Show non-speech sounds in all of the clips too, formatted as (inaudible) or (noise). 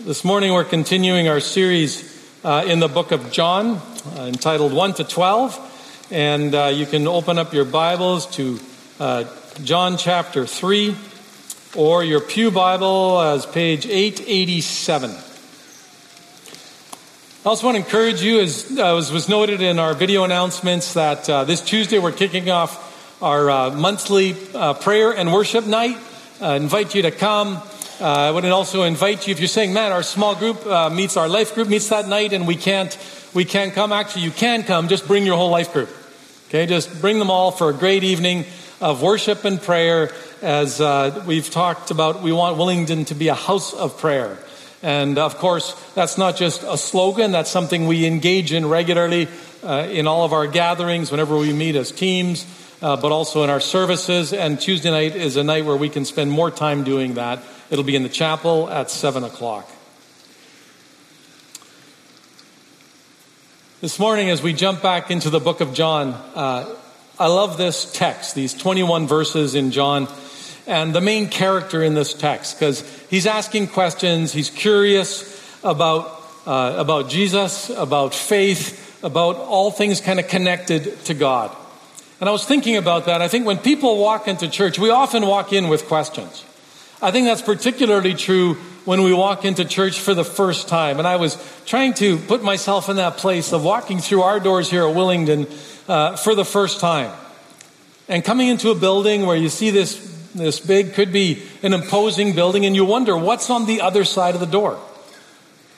This morning we're continuing our series uh, in the book of John uh, entitled 1 to 12. And uh, you can open up your Bibles to uh, John chapter 3 or your Pew Bible as page 887. I also want to encourage you, as uh, was noted in our video announcements, that uh, this Tuesday we're kicking off our monthly prayer and worship night. Invite you to come. Uh, I would also invite you, if you're saying, man, our small group uh, meets, our life group meets that night and we can't, we can't come. Actually, you can come. Just bring your whole life group. Okay, just bring them all for a great evening of worship and prayer. As uh, we've talked about, we want Willingdon to be a house of prayer. And of course, that's not just a slogan, that's something we engage in regularly uh, in all of our gatherings, whenever we meet as teams, uh, but also in our services. And Tuesday night is a night where we can spend more time doing that It'll be in the chapel at 7 o'clock. This morning, as we jump back into the book of John, uh, I love this text, these 21 verses in John, and the main character in this text, because he's asking questions, he's curious about, uh, about Jesus, about faith, about all things kind of connected to God. And I was thinking about that. I think when people walk into church, we often walk in with questions. I think that's particularly true when we walk into church for the first time. And I was trying to put myself in that place of walking through our doors here at Willingdon uh, for the first time. And coming into a building where you see this, this big, could be an imposing building, and you wonder what's on the other side of the door.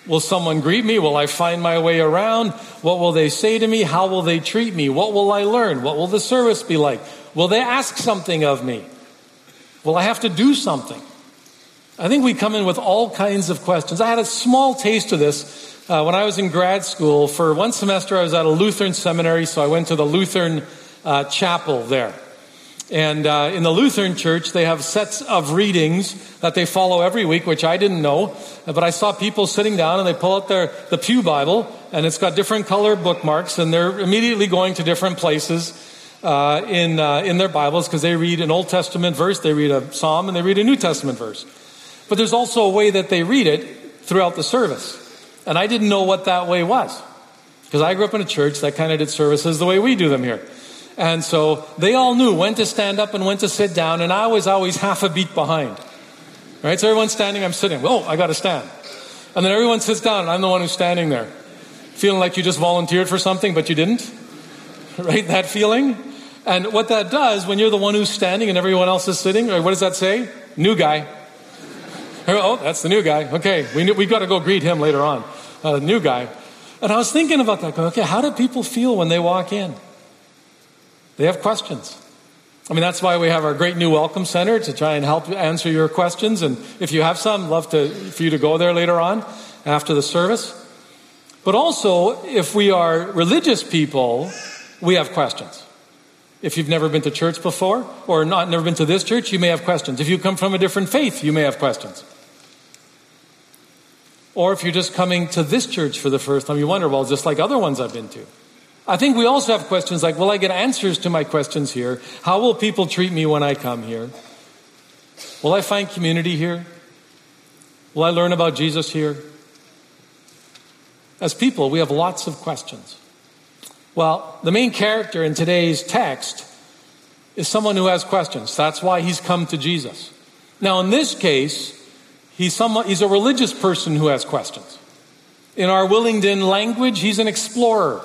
Will someone greet me? Will I find my way around? What will they say to me? How will they treat me? What will I learn? What will the service be like? Will they ask something of me? Will I have to do something? I think we come in with all kinds of questions. I had a small taste of this uh, when I was in grad school. For one semester, I was at a Lutheran seminary, so I went to the Lutheran uh, chapel there. And uh, in the Lutheran church, they have sets of readings that they follow every week, which I didn't know. But I saw people sitting down and they pull out their the Pew Bible, and it's got different color bookmarks, and they're immediately going to different places uh, in uh, in their Bibles because they read an Old Testament verse, they read a Psalm, and they read a New Testament verse. But there's also a way that they read it throughout the service. And I didn't know what that way was. Because I grew up in a church that kind of did services the way we do them here. And so they all knew when to stand up and when to sit down, and I was always (laughs) half a beat behind. Right? So everyone's standing, I'm sitting. Oh, I got to stand. And then everyone sits down, and I'm the one who's standing there. Feeling like you just volunteered for something, but you didn't. (laughs) Right? That feeling? And what that does when you're the one who's standing and everyone else is sitting, right, what does that say? New guy. Oh, that's the new guy. Okay, we, we've got to go greet him later on. Uh, new guy. And I was thinking about that. Going, okay, how do people feel when they walk in? They have questions. I mean, that's why we have our great new welcome center to try and help answer your questions. And if you have some, love to, for you to go there later on after the service. But also, if we are religious people, we have questions. If you've never been to church before or not never been to this church, you may have questions. If you come from a different faith, you may have questions. Or if you're just coming to this church for the first time, you wonder, well, just like other ones I've been to. I think we also have questions like, will I get answers to my questions here? How will people treat me when I come here? Will I find community here? Will I learn about Jesus here? As people, we have lots of questions. Well, the main character in today's text is someone who has questions. That's why he's come to Jesus. Now, in this case, he's, someone, he's a religious person who has questions. In our Willingdon language, he's an explorer.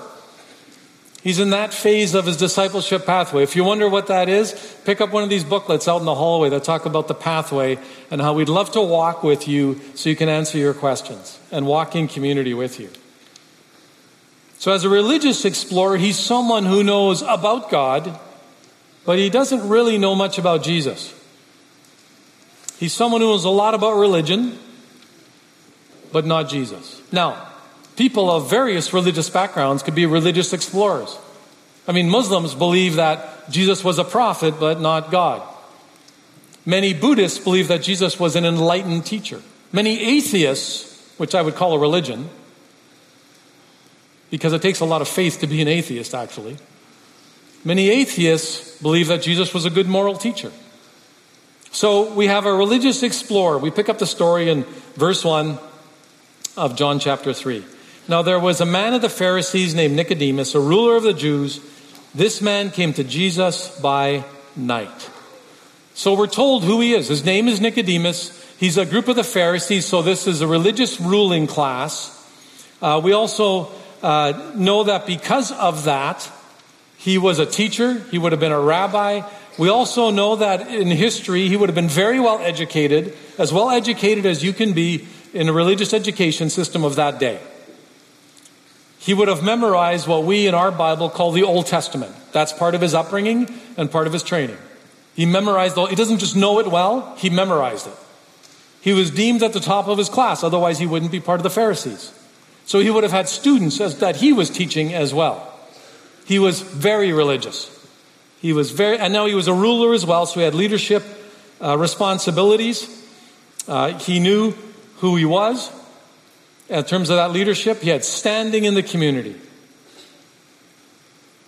He's in that phase of his discipleship pathway. If you wonder what that is, pick up one of these booklets out in the hallway that talk about the pathway and how we'd love to walk with you so you can answer your questions and walk in community with you. So, as a religious explorer, he's someone who knows about God, but he doesn't really know much about Jesus. He's someone who knows a lot about religion, but not Jesus. Now, people of various religious backgrounds could be religious explorers. I mean, Muslims believe that Jesus was a prophet, but not God. Many Buddhists believe that Jesus was an enlightened teacher. Many atheists, which I would call a religion, because it takes a lot of faith to be an atheist, actually. Many atheists believe that Jesus was a good moral teacher. So we have a religious explorer. We pick up the story in verse 1. of John chapter 3. Now there was a man of the Pharisees named Nicodemus, a ruler of the Jews. This man came to Jesus by night. So we're told who he is. His name is Nicodemus. He's a group of the Pharisees, so this is a religious ruling class. Uh, we also uh, know that because of that, he was a teacher, he would have been a rabbi. We also know that in history, he would have been very well educated, as well educated as you can be in a religious education system of that day. He would have memorized what we in our Bible call the Old Testament. That's part of his upbringing and part of his training. He memorized, all, he doesn't just know it well, he memorized it. He was deemed at the top of his class, otherwise, he wouldn't be part of the Pharisees. So he would have had students as, that he was teaching as well. He was very religious. He was very, and now he was a ruler as well, so he had leadership uh, responsibilities. Uh, he knew who he was, in terms of that leadership, he had standing in the community.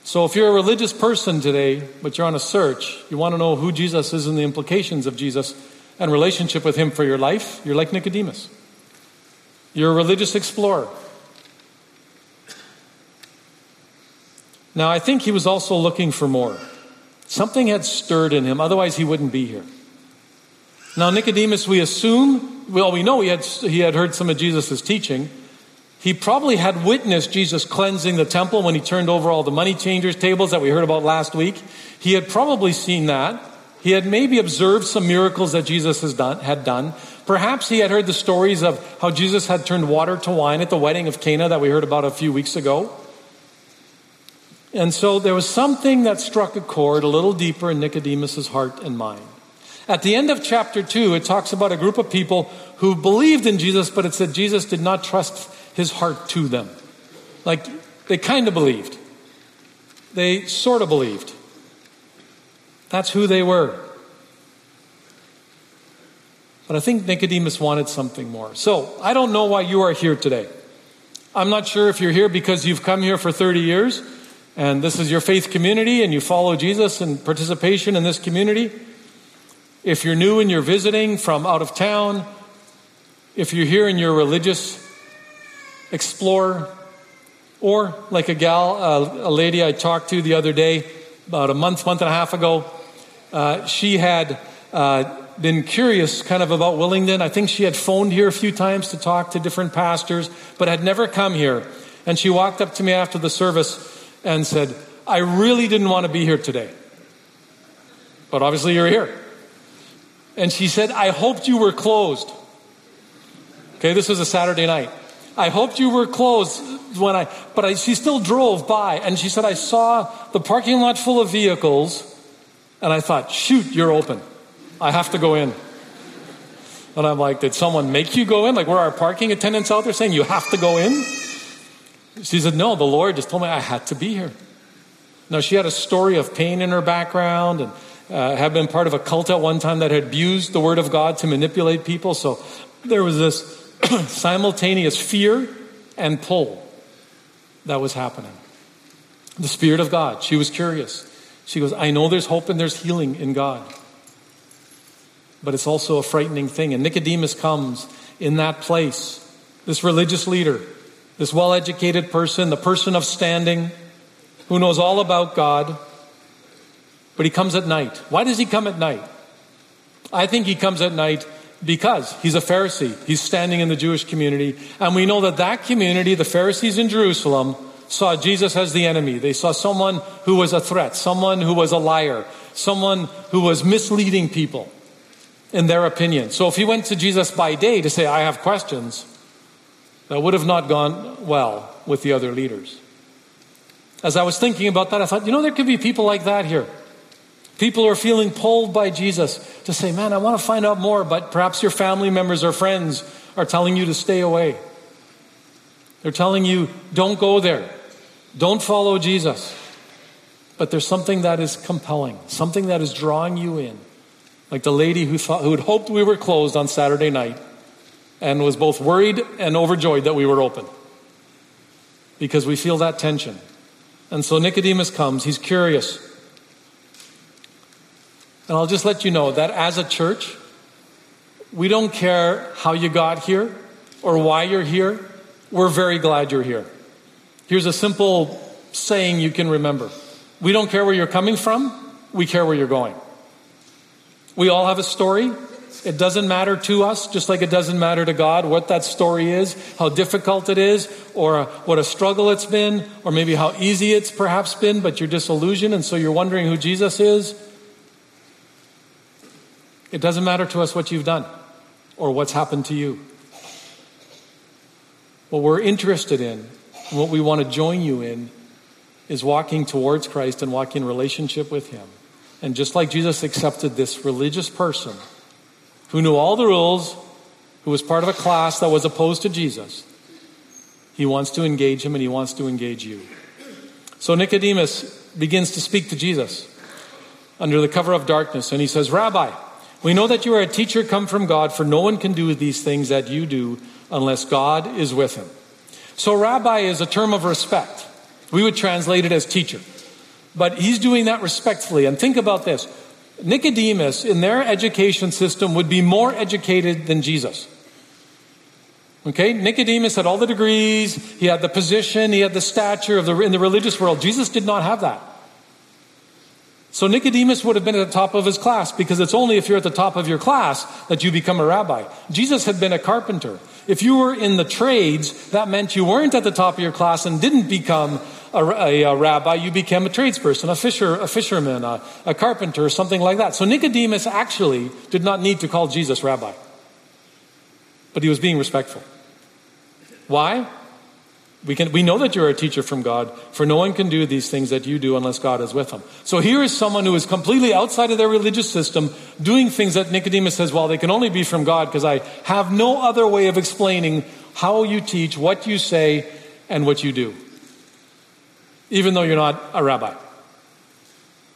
So if you're a religious person today, but you're on a search, you want to know who Jesus is and the implications of Jesus and relationship with him for your life, you're like Nicodemus. You're a religious explorer. Now, I think he was also looking for more. Something had stirred in him, otherwise, he wouldn't be here. Now, Nicodemus, we assume, well, we know he had, he had heard some of Jesus' teaching. He probably had witnessed Jesus cleansing the temple when he turned over all the money changers' tables that we heard about last week. He had probably seen that. He had maybe observed some miracles that Jesus has done, had done. Perhaps he had heard the stories of how Jesus had turned water to wine at the wedding of Cana that we heard about a few weeks ago. And so there was something that struck a chord a little deeper in Nicodemus's heart and mind. At the end of chapter 2, it talks about a group of people who believed in Jesus, but it said Jesus did not trust his heart to them. Like, they kind of believed, they sort of believed. That's who they were. But I think Nicodemus wanted something more. So, I don't know why you are here today. I'm not sure if you're here because you've come here for 30 years and this is your faith community and you follow Jesus and participation in this community. If you're new and you're visiting from out of town, if you're here and you're a religious explorer, or like a gal, a lady I talked to the other day, about a month, month and a half ago, uh, she had uh, been curious kind of about Willingdon. I think she had phoned here a few times to talk to different pastors, but had never come here. And she walked up to me after the service and said, I really didn't want to be here today. But obviously you're here. And she said, I hoped you were closed. Okay, this was a Saturday night. I hoped you were closed when I, but I, she still drove by and she said, I saw the parking lot full of vehicles and I thought, shoot, you're open. I have to go in. And I'm like, did someone make you go in? Like, were our parking attendants out there saying you have to go in? She said, no, the Lord just told me I had to be here. Now, she had a story of pain in her background and uh, had been part of a cult at one time that had abused the word of God to manipulate people. So there was this (clears throat) simultaneous fear and pull that was happening. The Spirit of God. She was curious. She goes, I know there's hope and there's healing in God. But it's also a frightening thing. And Nicodemus comes in that place. This religious leader, this well educated person, the person of standing, who knows all about God but he comes at night. Why does he come at night? I think he comes at night because he's a Pharisee. He's standing in the Jewish community. And we know that that community, the Pharisees in Jerusalem, saw Jesus as the enemy. They saw someone who was a threat, someone who was a liar, someone who was misleading people in their opinion. So if he went to Jesus by day to say, I have questions, that would have not gone well with the other leaders. As I was thinking about that, I thought, you know, there could be people like that here. People who are feeling pulled by Jesus to say, Man, I want to find out more, but perhaps your family members or friends are telling you to stay away. They're telling you, Don't go there. Don't follow Jesus. But there's something that is compelling, something that is drawing you in. Like the lady who, thought, who had hoped we were closed on Saturday night and was both worried and overjoyed that we were open because we feel that tension. And so Nicodemus comes, he's curious. And I'll just let you know that as a church, we don't care how you got here or why you're here, we're very glad you're here. Here's a simple saying you can remember We don't care where you're coming from, we care where you're going. We all have a story. It doesn't matter to us, just like it doesn't matter to God what that story is, how difficult it is, or what a struggle it's been, or maybe how easy it's perhaps been, but you're disillusioned and so you're wondering who Jesus is. It doesn't matter to us what you've done or what's happened to you. What we're interested in, and what we want to join you in, is walking towards Christ and walking in relationship with Him. And just like Jesus accepted this religious person who knew all the rules, who was part of a class that was opposed to Jesus, he wants to engage him and he wants to engage you. So Nicodemus begins to speak to Jesus under the cover of darkness, and he says, Rabbi, we know that you are a teacher come from God, for no one can do these things that you do unless God is with him. So, rabbi is a term of respect. We would translate it as teacher. But he's doing that respectfully. And think about this Nicodemus, in their education system, would be more educated than Jesus. Okay, Nicodemus had all the degrees, he had the position, he had the stature of the, in the religious world. Jesus did not have that. So Nicodemus would have been at the top of his class because it's only if you're at the top of your class that you become a rabbi. Jesus had been a carpenter. If you were in the trades, that meant you weren't at the top of your class and didn't become a, a, a rabbi, you became a tradesperson, a fisher, a fisherman, a, a carpenter, something like that. So Nicodemus actually did not need to call Jesus rabbi, but he was being respectful. Why? We, can, we know that you're a teacher from God, for no one can do these things that you do unless God is with them. So here is someone who is completely outside of their religious system, doing things that Nicodemus says, well, they can only be from God because I have no other way of explaining how you teach, what you say, and what you do, even though you're not a rabbi.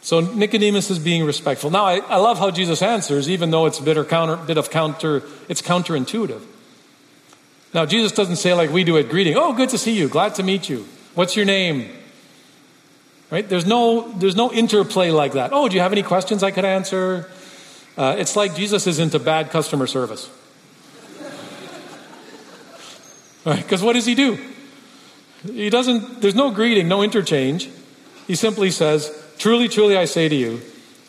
So Nicodemus is being respectful. Now, I, I love how Jesus answers, even though it's a bit, counter, bit of counter, it's counterintuitive. Now, Jesus doesn't say like we do at greeting, oh, good to see you, glad to meet you. What's your name? Right? There's no, there's no interplay like that. Oh, do you have any questions I could answer? Uh, it's like Jesus is into bad customer service. (laughs) right? Because what does he do? He doesn't, there's no greeting, no interchange. He simply says, Truly, truly, I say to you,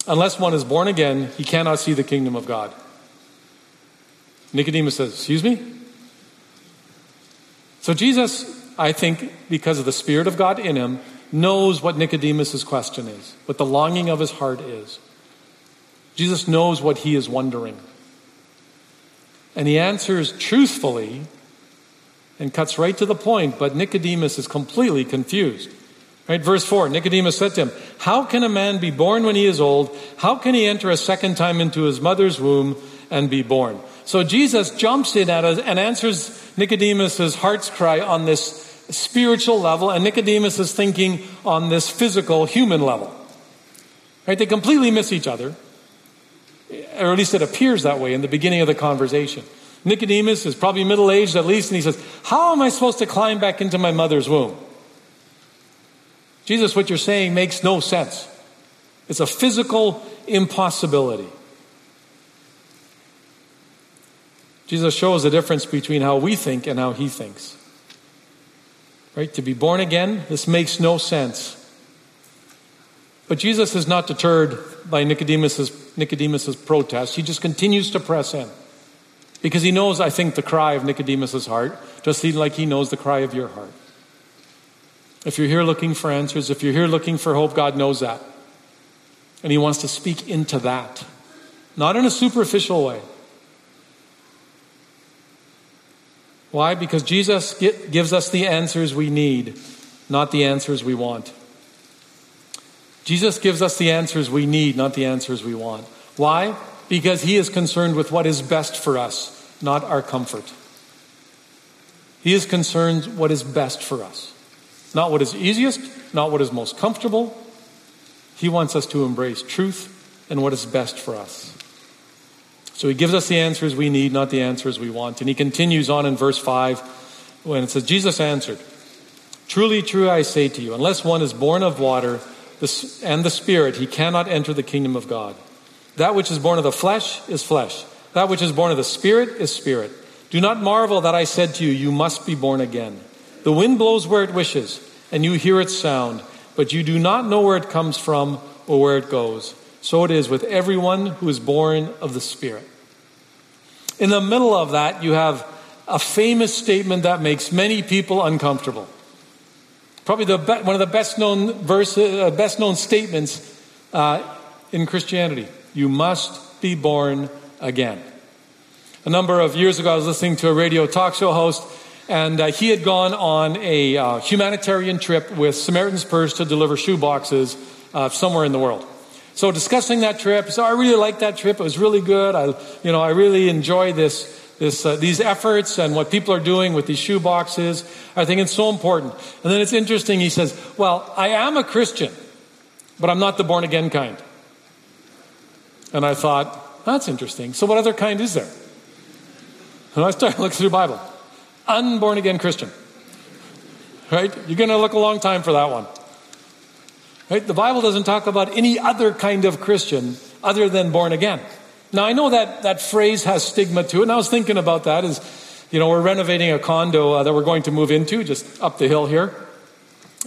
unless one is born again, he cannot see the kingdom of God. Nicodemus says, Excuse me? So Jesus, I think, because of the Spirit of God in him, knows what Nicodemus' question is, what the longing of his heart is. Jesus knows what he is wondering. And he answers truthfully and cuts right to the point, but Nicodemus is completely confused. Right? Verse 4 Nicodemus said to him, How can a man be born when he is old? How can he enter a second time into his mother's womb and be born? So Jesus jumps in at us and answers Nicodemus's heart's cry on this spiritual level, and Nicodemus is thinking on this physical, human level. Right? They completely miss each other, or at least it appears that way in the beginning of the conversation. Nicodemus is probably middle aged at least, and he says, How am I supposed to climb back into my mother's womb? Jesus, what you're saying makes no sense. It's a physical impossibility. Jesus shows the difference between how we think and how he thinks. Right? To be born again, this makes no sense. But Jesus is not deterred by Nicodemus's, Nicodemus's protest. He just continues to press in. Because he knows, I think, the cry of Nicodemus's heart, just like he knows the cry of your heart. If you're here looking for answers, if you're here looking for hope, God knows that. And he wants to speak into that. Not in a superficial way, Why? Because Jesus gives us the answers we need, not the answers we want. Jesus gives us the answers we need, not the answers we want. Why? Because he is concerned with what is best for us, not our comfort. He is concerned what is best for us, not what is easiest, not what is most comfortable. He wants us to embrace truth and what is best for us. So he gives us the answers we need, not the answers we want. And he continues on in verse 5 when it says, Jesus answered, Truly, true, I say to you, unless one is born of water and the Spirit, he cannot enter the kingdom of God. That which is born of the flesh is flesh, that which is born of the Spirit is spirit. Do not marvel that I said to you, You must be born again. The wind blows where it wishes, and you hear its sound, but you do not know where it comes from or where it goes. So it is with everyone who is born of the Spirit. In the middle of that, you have a famous statement that makes many people uncomfortable. Probably the be- one of the best known verses, uh, best known statements uh, in Christianity. You must be born again. A number of years ago, I was listening to a radio talk show host, and uh, he had gone on a uh, humanitarian trip with Samaritan's Purse to deliver shoe boxes uh, somewhere in the world. So discussing that trip, so I really liked that trip. It was really good. I, you know, I really enjoy this, this, uh, these efforts and what people are doing with these shoe boxes. I think it's so important. And then it's interesting. He says, "Well, I am a Christian, but I'm not the born again kind." And I thought, that's interesting. So what other kind is there? And I started (laughs) looking through the Bible. Unborn again Christian. Right? You're going to look a long time for that one. Right? The Bible doesn't talk about any other kind of Christian other than born again. Now, I know that that phrase has stigma to it, and I was thinking about that as, you know, we're renovating a condo uh, that we're going to move into just up the hill here.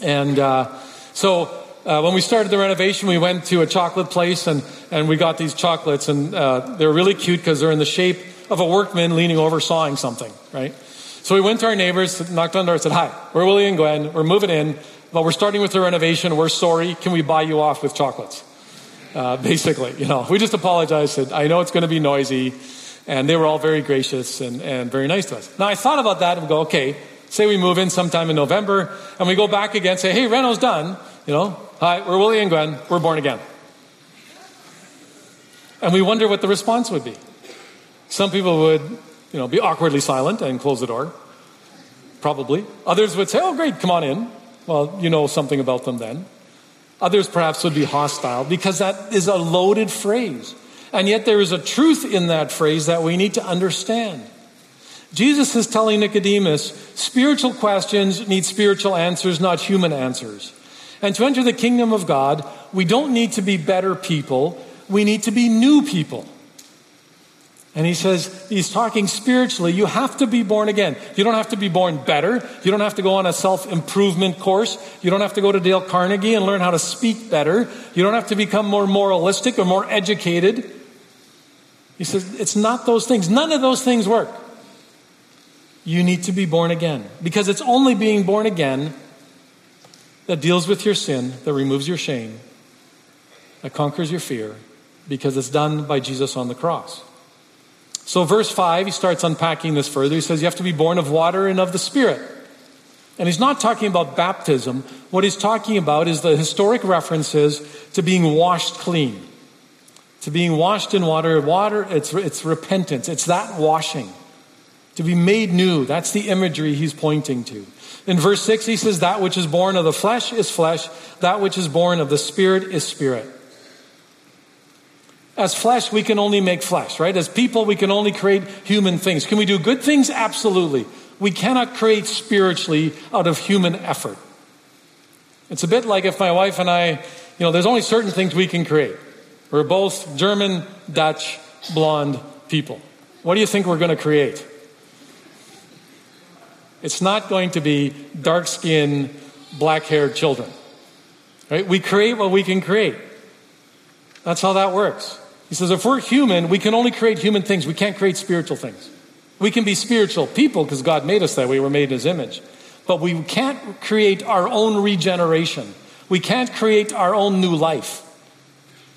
And uh, so uh, when we started the renovation, we went to a chocolate place and, and we got these chocolates, and uh, they're really cute because they're in the shape of a workman leaning over sawing something, right? So we went to our neighbors, knocked on the door, said, Hi, we're Willie and Gwen. We're moving in, but we're starting with the renovation. We're sorry. Can we buy you off with chocolates? Uh, basically, you know, we just apologized, said, I know it's going to be noisy. And they were all very gracious and, and very nice to us. Now, I thought about that and go, okay, say we move in sometime in November and we go back again, say, hey, reno's done. You know, hi, we're Willie and Gwen. We're born again. And we wonder what the response would be. Some people would, you know, be awkwardly silent and close the door. Probably. Others would say, oh, great, come on in. Well, you know something about them then. Others perhaps would be hostile because that is a loaded phrase. And yet there is a truth in that phrase that we need to understand. Jesus is telling Nicodemus spiritual questions need spiritual answers, not human answers. And to enter the kingdom of God, we don't need to be better people, we need to be new people. And he says, he's talking spiritually. You have to be born again. You don't have to be born better. You don't have to go on a self improvement course. You don't have to go to Dale Carnegie and learn how to speak better. You don't have to become more moralistic or more educated. He says, it's not those things. None of those things work. You need to be born again because it's only being born again that deals with your sin, that removes your shame, that conquers your fear because it's done by Jesus on the cross. So, verse 5, he starts unpacking this further. He says, You have to be born of water and of the Spirit. And he's not talking about baptism. What he's talking about is the historic references to being washed clean, to being washed in water. Water, it's, it's repentance, it's that washing. To be made new, that's the imagery he's pointing to. In verse 6, he says, That which is born of the flesh is flesh, that which is born of the Spirit is spirit. As flesh, we can only make flesh, right? As people, we can only create human things. Can we do good things? Absolutely. We cannot create spiritually out of human effort. It's a bit like if my wife and I, you know, there's only certain things we can create. We're both German, Dutch, blonde people. What do you think we're going to create? It's not going to be dark skinned, black haired children. Right? We create what we can create. That's how that works. He says, if we're human, we can only create human things. We can't create spiritual things. We can be spiritual people because God made us that way. We're made in His image. But we can't create our own regeneration. We can't create our own new life.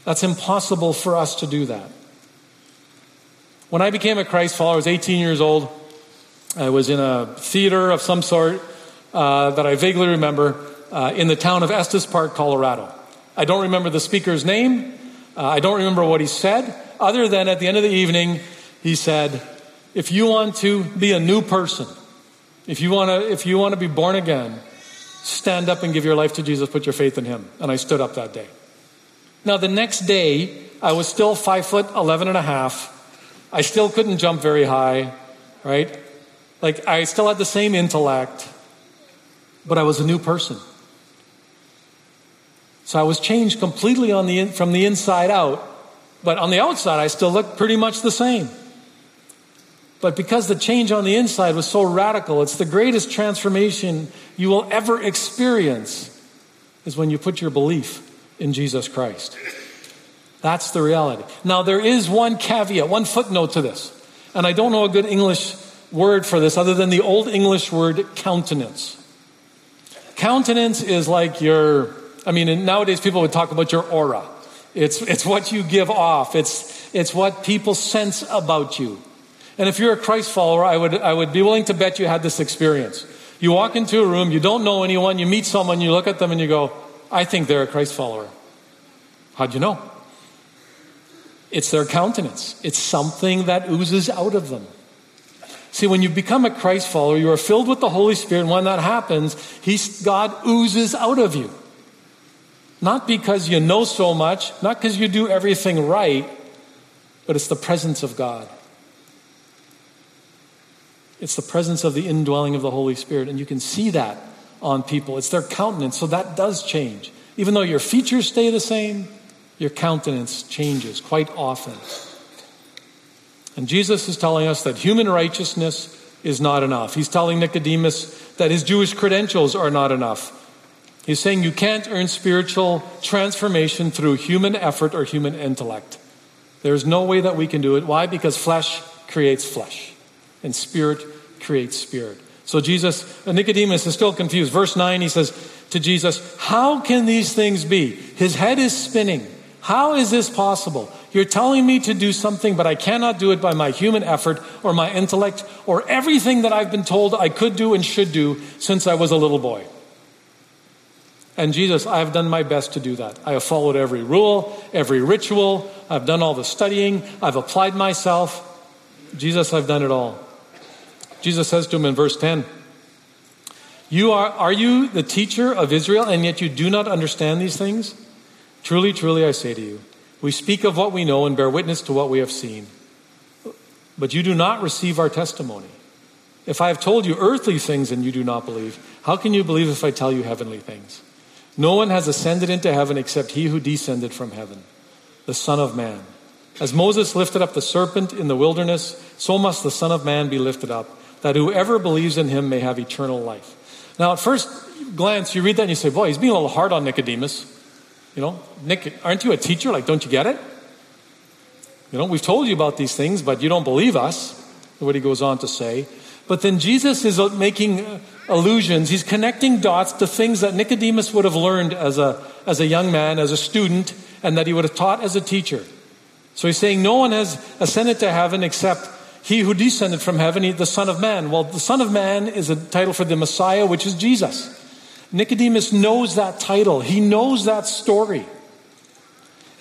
That's impossible for us to do that. When I became a Christ follower, I was 18 years old. I was in a theater of some sort uh, that I vaguely remember uh, in the town of Estes Park, Colorado. I don't remember the speaker's name. Uh, I don't remember what he said, other than at the end of the evening, he said, If you want to be a new person, if you want to, if you want to be born again, stand up and give your life to Jesus, put your faith in him. And I stood up that day. Now, the next day, I was still five foot 11 and a half. I still couldn't jump very high, right? Like, I still had the same intellect, but I was a new person. So I was changed completely on the in, from the inside out, but on the outside, I still looked pretty much the same. But because the change on the inside was so radical, it's the greatest transformation you will ever experience is when you put your belief in Jesus Christ. That's the reality. Now, there is one caveat, one footnote to this. And I don't know a good English word for this other than the Old English word countenance. Countenance is like your, I mean, nowadays people would talk about your aura. It's, it's what you give off, it's, it's what people sense about you. And if you're a Christ follower, I would, I would be willing to bet you had this experience. You walk into a room, you don't know anyone, you meet someone, you look at them and you go, I think they're a Christ follower. How'd you know? It's their countenance. It's something that oozes out of them. See, when you become a Christ follower, you are filled with the Holy Spirit, and when that happens, God oozes out of you. Not because you know so much, not because you do everything right, but it's the presence of God. It's the presence of the indwelling of the Holy Spirit, and you can see that on people. It's their countenance, so that does change. Even though your features stay the same, your countenance changes quite often. And Jesus is telling us that human righteousness is not enough. He's telling Nicodemus that his Jewish credentials are not enough. He's saying you can't earn spiritual transformation through human effort or human intellect. There's no way that we can do it. Why? Because flesh creates flesh, and spirit creates spirit. So Jesus, uh, Nicodemus is still confused. Verse 9, he says to Jesus, How can these things be? His head is spinning. How is this possible? You're telling me to do something, but I cannot do it by my human effort or my intellect or everything that I've been told I could do and should do since I was a little boy. And Jesus, I have done my best to do that. I have followed every rule, every ritual. I've done all the studying. I've applied myself. Jesus, I've done it all. Jesus says to him in verse 10, you are, are you the teacher of Israel, and yet you do not understand these things? Truly, truly, I say to you, we speak of what we know and bear witness to what we have seen. But you do not receive our testimony. If I have told you earthly things and you do not believe, how can you believe if I tell you heavenly things? No one has ascended into heaven except he who descended from heaven, the Son of Man. As Moses lifted up the serpent in the wilderness, so must the Son of Man be lifted up, that whoever believes in him may have eternal life. Now, at first glance, you read that and you say, boy, he's being a little hard on Nicodemus. You know, Nick, aren't you a teacher? Like, don't you get it? You know, we've told you about these things, but you don't believe us, what he goes on to say. But then Jesus is uh, making uh, allusions. He's connecting dots to things that Nicodemus would have learned as a, as a young man, as a student, and that he would have taught as a teacher. So he's saying no one has ascended to heaven except he who descended from heaven, he, the Son of Man. Well, the Son of Man is a title for the Messiah, which is Jesus. Nicodemus knows that title, he knows that story.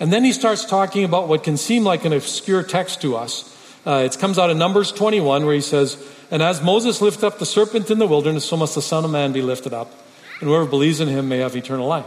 And then he starts talking about what can seem like an obscure text to us. Uh, it comes out of Numbers 21, where he says, And as Moses lifted up the serpent in the wilderness, so must the Son of Man be lifted up, and whoever believes in him may have eternal life.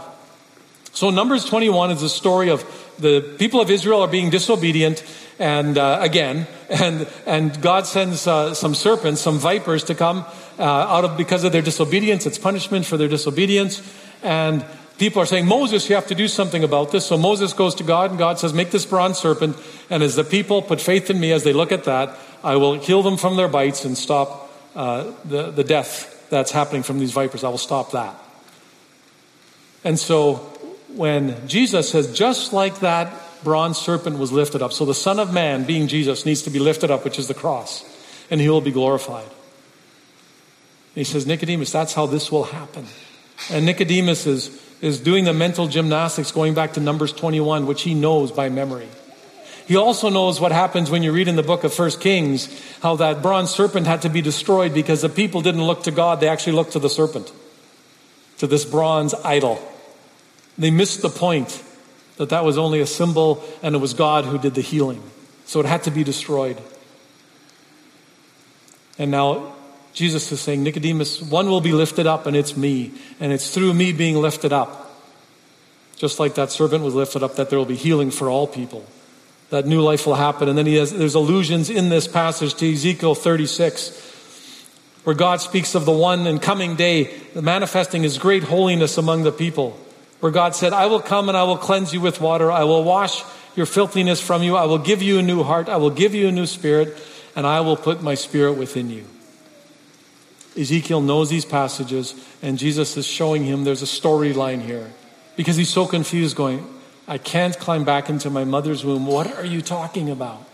So, Numbers 21 is the story of the people of Israel are being disobedient, and uh, again, (laughs) and, and God sends uh, some serpents, some vipers to come uh, out of because of their disobedience. It's punishment for their disobedience. And people are saying, Moses, you have to do something about this. So Moses goes to God, and God says, Make this bronze serpent. And as the people put faith in me as they look at that, I will heal them from their bites and stop uh, the, the death that's happening from these vipers. I will stop that. And so when Jesus says, just like that bronze serpent was lifted up, so the Son of Man, being Jesus, needs to be lifted up, which is the cross, and he will be glorified. He says, Nicodemus, that's how this will happen. And Nicodemus is, is doing the mental gymnastics going back to Numbers 21, which he knows by memory. He also knows what happens when you read in the book of First Kings how that bronze serpent had to be destroyed because the people didn't look to God, they actually looked to the serpent, to this bronze idol. They missed the point that that was only a symbol and it was God who did the healing. So it had to be destroyed. And now Jesus is saying, Nicodemus, one will be lifted up, and it's me. And it's through me being lifted up, just like that servant was lifted up, that there will be healing for all people. That new life will happen. And then he has, there's allusions in this passage to Ezekiel 36, where God speaks of the one and coming day, manifesting his great holiness among the people. Where God said, I will come and I will cleanse you with water. I will wash your filthiness from you. I will give you a new heart. I will give you a new spirit and I will put my spirit within you. Ezekiel knows these passages, and Jesus is showing him there's a storyline here because he's so confused, going, I can't climb back into my mother's womb. What are you talking about?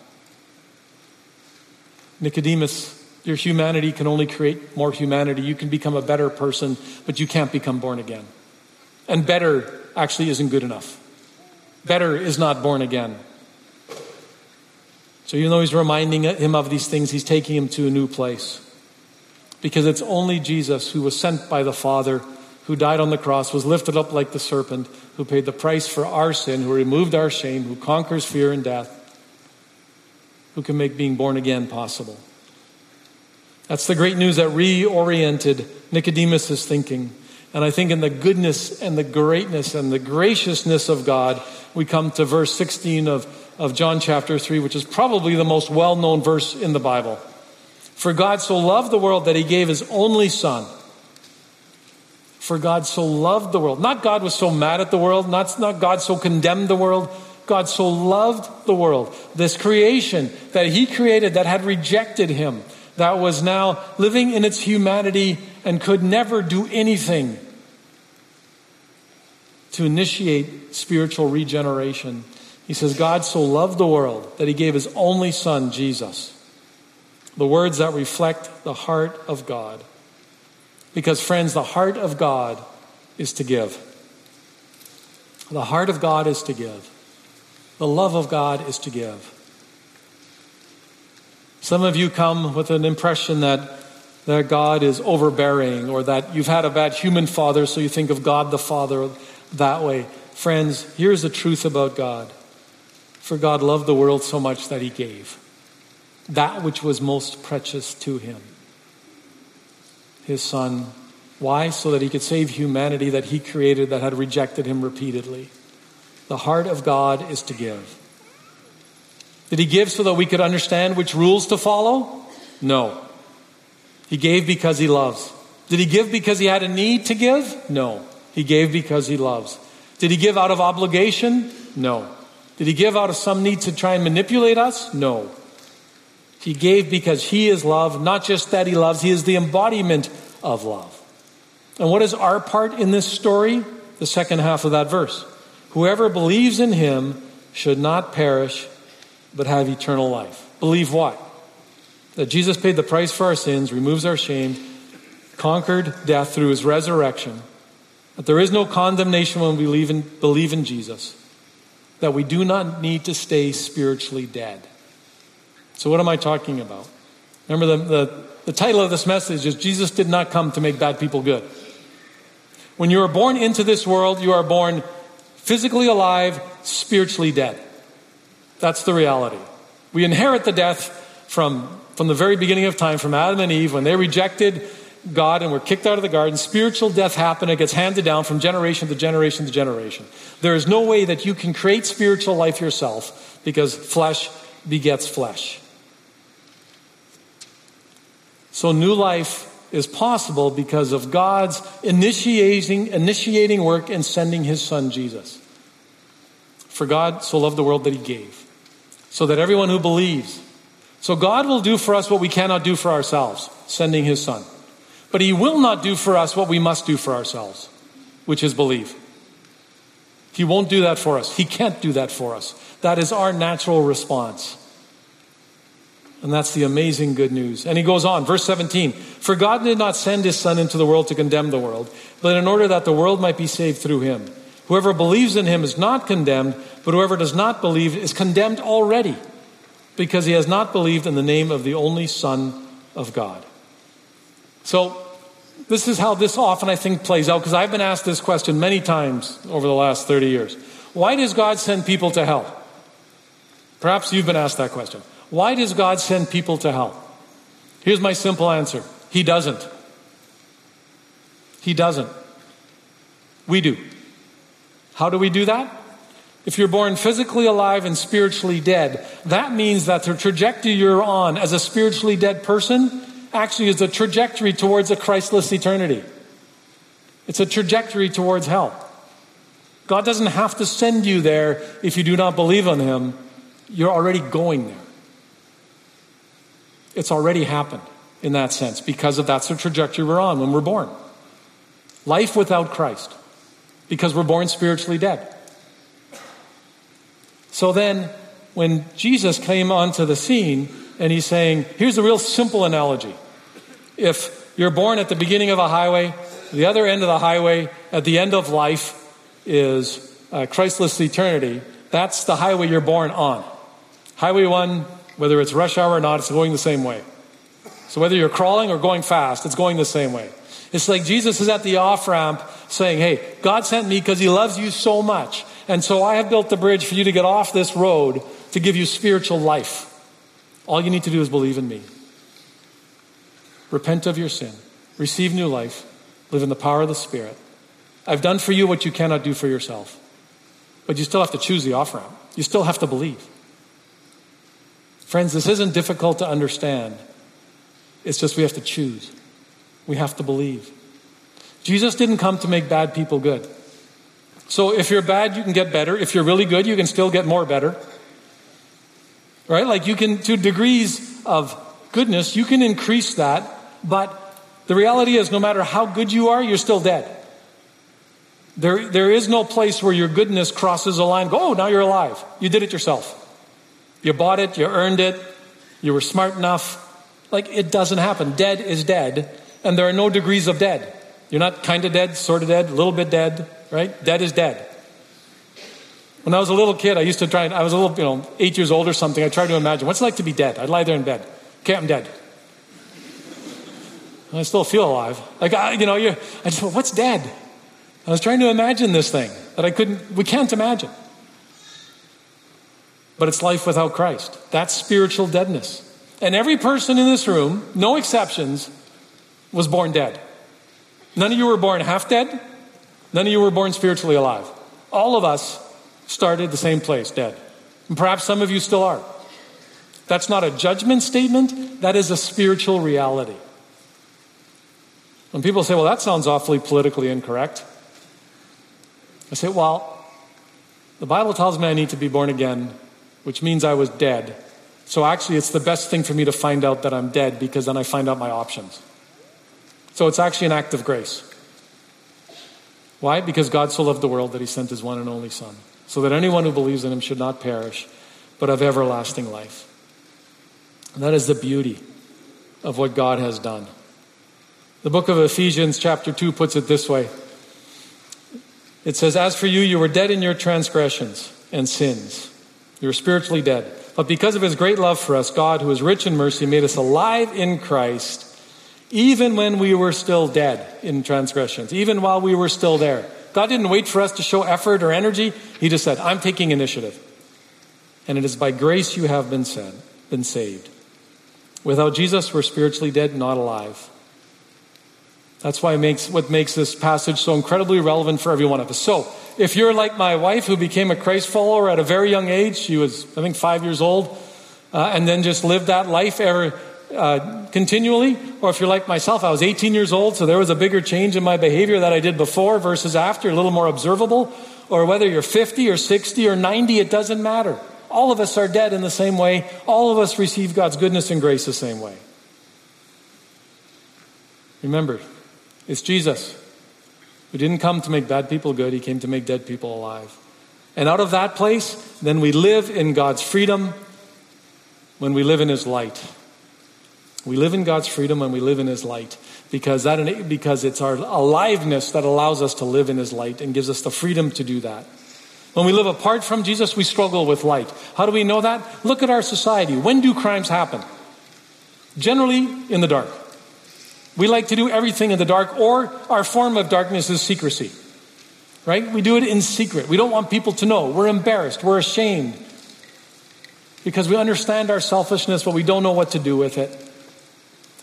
Nicodemus, your humanity can only create more humanity. You can become a better person, but you can't become born again. And better actually isn't good enough. Better is not born again. So even though he's reminding him of these things, he's taking him to a new place. Because it's only Jesus who was sent by the Father, who died on the cross, was lifted up like the serpent, who paid the price for our sin, who removed our shame, who conquers fear and death, who can make being born again possible. That's the great news that reoriented Nicodemus' thinking. And I think in the goodness and the greatness and the graciousness of God, we come to verse 16 of, of John chapter 3, which is probably the most well known verse in the Bible. For God so loved the world that he gave his only Son. For God so loved the world. Not God was so mad at the world, not, not God so condemned the world. God so loved the world, this creation that he created that had rejected him, that was now living in its humanity and could never do anything to initiate spiritual regeneration. He says, God so loved the world that he gave his only son, Jesus. The words that reflect the heart of God. Because, friends, the heart of God is to give. The heart of God is to give. The love of God is to give. Some of you come with an impression that, that God is overbearing or that you've had a bad human father, so you think of God the Father that way. Friends, here's the truth about God. For God loved the world so much that he gave that which was most precious to him his son. Why? So that he could save humanity that he created that had rejected him repeatedly. The heart of God is to give. Did he give so that we could understand which rules to follow? No. He gave because he loves. Did he give because he had a need to give? No. He gave because he loves. Did he give out of obligation? No. Did he give out of some need to try and manipulate us? No. He gave because he is love, not just that he loves, he is the embodiment of love. And what is our part in this story? The second half of that verse. Whoever believes in him should not perish, but have eternal life. Believe what? That Jesus paid the price for our sins, removes our shame, conquered death through his resurrection, that there is no condemnation when we believe in, believe in Jesus, that we do not need to stay spiritually dead. So, what am I talking about? Remember, the, the, the title of this message is Jesus did not come to make bad people good. When you are born into this world, you are born physically alive, spiritually dead. That's the reality. We inherit the death from, from the very beginning of time, from Adam and Eve, when they rejected God and were kicked out of the garden. Spiritual death happened. It gets handed down from generation to generation to generation. There is no way that you can create spiritual life yourself because flesh begets flesh. So new life is possible because of God's initiating, initiating work in sending his son Jesus. For God so loved the world that he gave so that everyone who believes. So God will do for us what we cannot do for ourselves, sending his son. But he will not do for us what we must do for ourselves, which is believe. He won't do that for us. He can't do that for us. That is our natural response. And that's the amazing good news. And he goes on, verse 17 For God did not send his Son into the world to condemn the world, but in order that the world might be saved through him. Whoever believes in him is not condemned, but whoever does not believe is condemned already, because he has not believed in the name of the only Son of God. So, this is how this often, I think, plays out, because I've been asked this question many times over the last 30 years. Why does God send people to hell? Perhaps you've been asked that question. Why does God send people to hell? Here's my simple answer He doesn't. He doesn't. We do. How do we do that? If you're born physically alive and spiritually dead, that means that the trajectory you're on as a spiritually dead person actually is a trajectory towards a Christless eternity. It's a trajectory towards hell. God doesn't have to send you there if you do not believe on Him. You're already going there. It's already happened in that sense because of that's the trajectory we're on when we're born. Life without Christ because we're born spiritually dead. So then, when Jesus came onto the scene and he's saying, here's a real simple analogy. If you're born at the beginning of a highway, the other end of the highway, at the end of life, is uh, Christless eternity. That's the highway you're born on. Highway 1, whether it's rush hour or not, it's going the same way. So whether you're crawling or going fast, it's going the same way. It's like Jesus is at the off ramp saying, Hey, God sent me because he loves you so much. And so I have built the bridge for you to get off this road to give you spiritual life. All you need to do is believe in me. Repent of your sin, receive new life, live in the power of the Spirit. I've done for you what you cannot do for yourself. But you still have to choose the off ramp. You still have to believe. Friends, this isn't difficult to understand. It's just we have to choose. We have to believe. Jesus didn't come to make bad people good. So if you're bad, you can get better. If you're really good, you can still get more better. Right? Like you can, to degrees of goodness, you can increase that, but the reality is no matter how good you are, you're still dead. There, there is no place where your goodness crosses a line. Go, oh, now you're alive. You did it yourself. You bought it, you earned it, you were smart enough. Like it doesn't happen. Dead is dead, and there are no degrees of dead. You're not kind of dead, sort of dead, a little bit dead, right? Dead is dead. When I was a little kid, I used to try, I was a little, you know, eight years old or something, I tried to imagine what's it like to be dead. I'd lie there in bed. Okay, I'm dead. I still feel alive. Like, I, you know, you I just, what's dead? I was trying to imagine this thing that I couldn't, we can't imagine. But it's life without Christ. That's spiritual deadness. And every person in this room, no exceptions, was born dead. None of you were born half dead. None of you were born spiritually alive. All of us started the same place, dead. And perhaps some of you still are. That's not a judgment statement, that is a spiritual reality. When people say, well, that sounds awfully politically incorrect, I say, well, the Bible tells me I need to be born again, which means I was dead. So actually, it's the best thing for me to find out that I'm dead because then I find out my options. So it's actually an act of grace. Why? Because God so loved the world that he sent his one and only Son, so that anyone who believes in him should not perish, but have everlasting life. And that is the beauty of what God has done. The book of Ephesians, chapter 2, puts it this way It says, As for you, you were dead in your transgressions and sins. You were spiritually dead. But because of his great love for us, God, who is rich in mercy, made us alive in Christ even when we were still dead in transgressions, even while we were still there. God didn't wait for us to show effort or energy. He just said, I'm taking initiative. And it is by grace you have been, said, been saved. Without Jesus, we're spiritually dead, not alive. That's why it makes what makes this passage so incredibly relevant for every one of us. So, if you're like my wife who became a Christ follower at a very young age, she was, I think, five years old, uh, and then just lived that life ever uh, continually, or if you're like myself, I was 18 years old, so there was a bigger change in my behavior that I did before versus after, a little more observable, or whether you're 50 or 60 or 90, it doesn't matter. All of us are dead in the same way. All of us receive God's goodness and grace the same way. Remember, it's Jesus who didn't come to make bad people good, he came to make dead people alive. And out of that place, then we live in God's freedom when we live in his light. We live in God's freedom and we live in His light because, that, because it's our aliveness that allows us to live in His light and gives us the freedom to do that. When we live apart from Jesus, we struggle with light. How do we know that? Look at our society. When do crimes happen? Generally, in the dark. We like to do everything in the dark, or our form of darkness is secrecy. Right? We do it in secret. We don't want people to know. We're embarrassed. We're ashamed. Because we understand our selfishness, but we don't know what to do with it.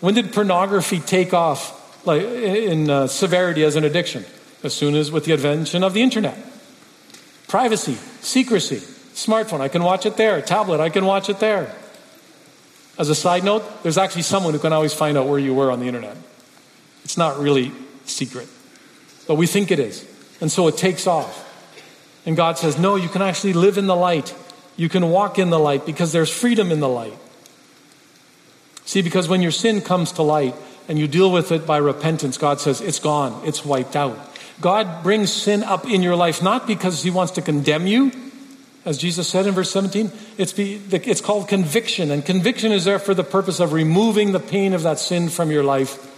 When did pornography take off like, in uh, severity as an addiction? As soon as with the invention of the internet. Privacy, secrecy, smartphone, I can watch it there. Tablet, I can watch it there. As a side note, there's actually someone who can always find out where you were on the internet. It's not really secret, but we think it is. And so it takes off. And God says, No, you can actually live in the light. You can walk in the light because there's freedom in the light. See, because when your sin comes to light and you deal with it by repentance, God says, it's gone, it's wiped out. God brings sin up in your life not because he wants to condemn you, as Jesus said in verse 17, it's, be, it's called conviction. And conviction is there for the purpose of removing the pain of that sin from your life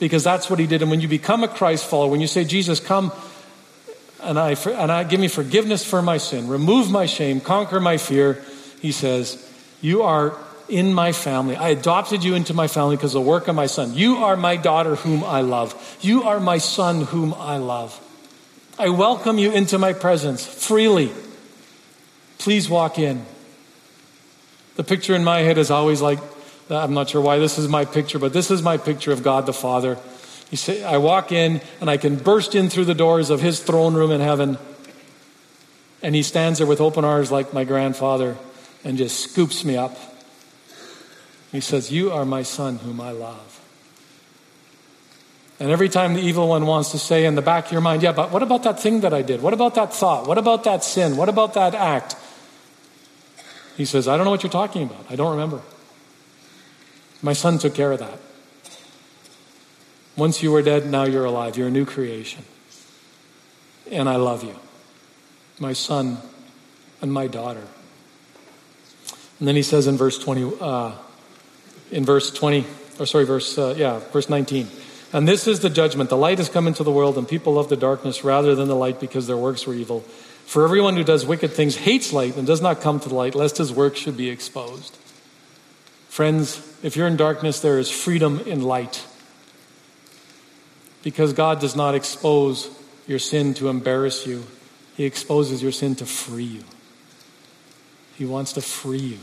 because that's what he did. And when you become a Christ follower, when you say, Jesus, come and I, and I give me forgiveness for my sin, remove my shame, conquer my fear, he says, You are in my family. I adopted you into my family because of the work of my son. You are my daughter whom I love. You are my son whom I love. I welcome you into my presence freely. Please walk in. The picture in my head is always like, I'm not sure why this is my picture, but this is my picture of God the Father. You say, I walk in and I can burst in through the doors of his throne room in heaven. And he stands there with open arms like my grandfather and just scoops me up. He says, You are my son whom I love. And every time the evil one wants to say in the back of your mind, Yeah, but what about that thing that I did? What about that thought? What about that sin? What about that act? He says, I don't know what you're talking about. I don't remember. My son took care of that. Once you were dead, now you're alive. You're a new creation. And I love you. My son and my daughter. And then he says in verse 20, uh, in verse 20, or sorry, verse, uh, yeah, verse 19. And this is the judgment. The light has come into the world, and people love the darkness rather than the light because their works were evil. For everyone who does wicked things hates light and does not come to the light, lest his work should be exposed. Friends, if you're in darkness, there is freedom in light. Because God does not expose your sin to embarrass you, He exposes your sin to free you. He wants to free you.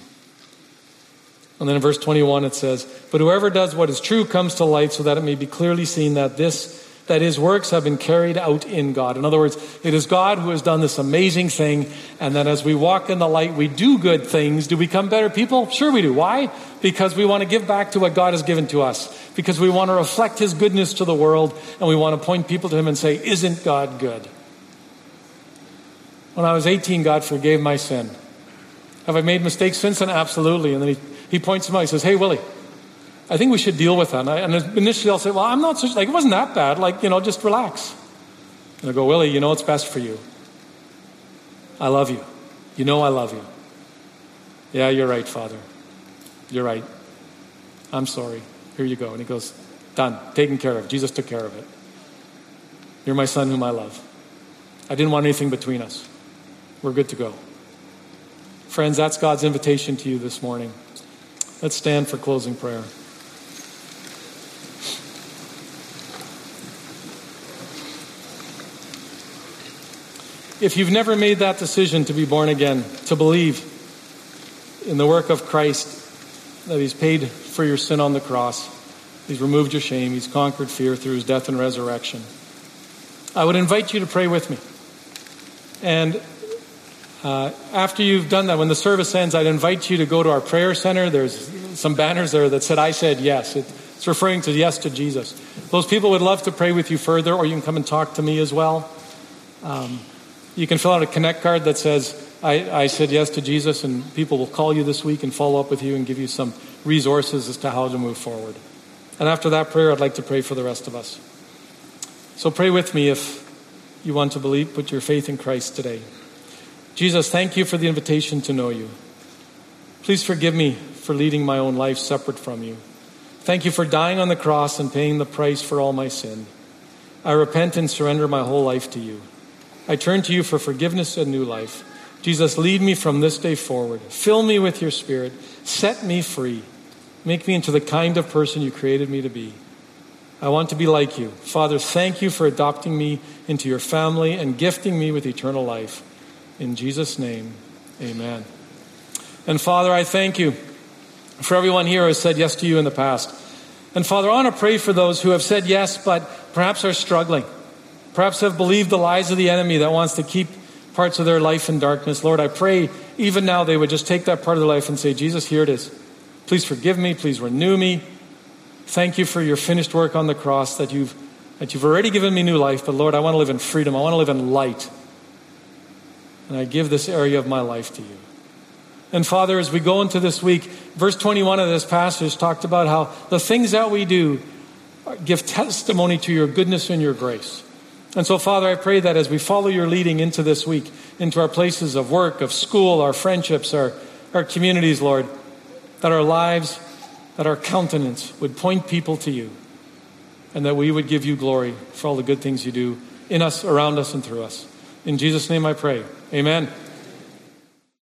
And then in verse 21 it says, But whoever does what is true comes to light so that it may be clearly seen that this that his works have been carried out in God. In other words, it is God who has done this amazing thing, and that as we walk in the light, we do good things. Do we become better people? Sure, we do. Why? Because we want to give back to what God has given to us, because we want to reflect his goodness to the world, and we want to point people to him and say, Isn't God good? When I was 18, God forgave my sin. Have I made mistakes since then? Absolutely. And then he, he points to me, he says, Hey, Willie, I think we should deal with that. And, I, and initially I'll say, well, I'm not such, like, it wasn't that bad. Like, you know, just relax. And I go, Willie, you know what's best for you. I love you. You know I love you. Yeah, you're right, Father. You're right. I'm sorry. Here you go. And he goes, done. Taken care of. Jesus took care of it. You're my son whom I love. I didn't want anything between us. We're good to go. Friends, that's God's invitation to you this morning. Let's stand for closing prayer. If you've never made that decision to be born again, to believe in the work of Christ, that He's paid for your sin on the cross, He's removed your shame, He's conquered fear through His death and resurrection, I would invite you to pray with me. And uh, after you've done that, when the service ends, I'd invite you to go to our prayer center. There's some banners there that said, I said yes. It's referring to yes to Jesus. Those people would love to pray with you further, or you can come and talk to me as well. Um, you can fill out a connect card that says, I, I, said yes to Jesus, and people will call you this week and follow up with you and give you some resources as to how to move forward. And after that prayer, I'd like to pray for the rest of us. So pray with me if you want to believe, put your faith in Christ today. Jesus, thank you for the invitation to know you. Please forgive me for leading my own life separate from you. Thank you for dying on the cross and paying the price for all my sin. I repent and surrender my whole life to you. I turn to you for forgiveness and new life. Jesus, lead me from this day forward. Fill me with your spirit. Set me free. Make me into the kind of person you created me to be. I want to be like you. Father, thank you for adopting me into your family and gifting me with eternal life. In Jesus' name, amen. And Father, I thank you for everyone here who has said yes to you in the past. And Father, I want to pray for those who have said yes, but perhaps are struggling perhaps have believed the lies of the enemy that wants to keep parts of their life in darkness. Lord, I pray even now they would just take that part of their life and say, Jesus, here it is. Please forgive me. Please renew me. Thank you for your finished work on the cross that you've, that you've already given me new life. But Lord, I want to live in freedom. I want to live in light. And I give this area of my life to you. And Father, as we go into this week, verse 21 of this passage talked about how the things that we do give testimony to your goodness and your grace. And so, Father, I pray that as we follow your leading into this week, into our places of work, of school, our friendships, our, our communities, Lord, that our lives, that our countenance would point people to you, and that we would give you glory for all the good things you do in us, around us, and through us. In Jesus' name I pray. Amen.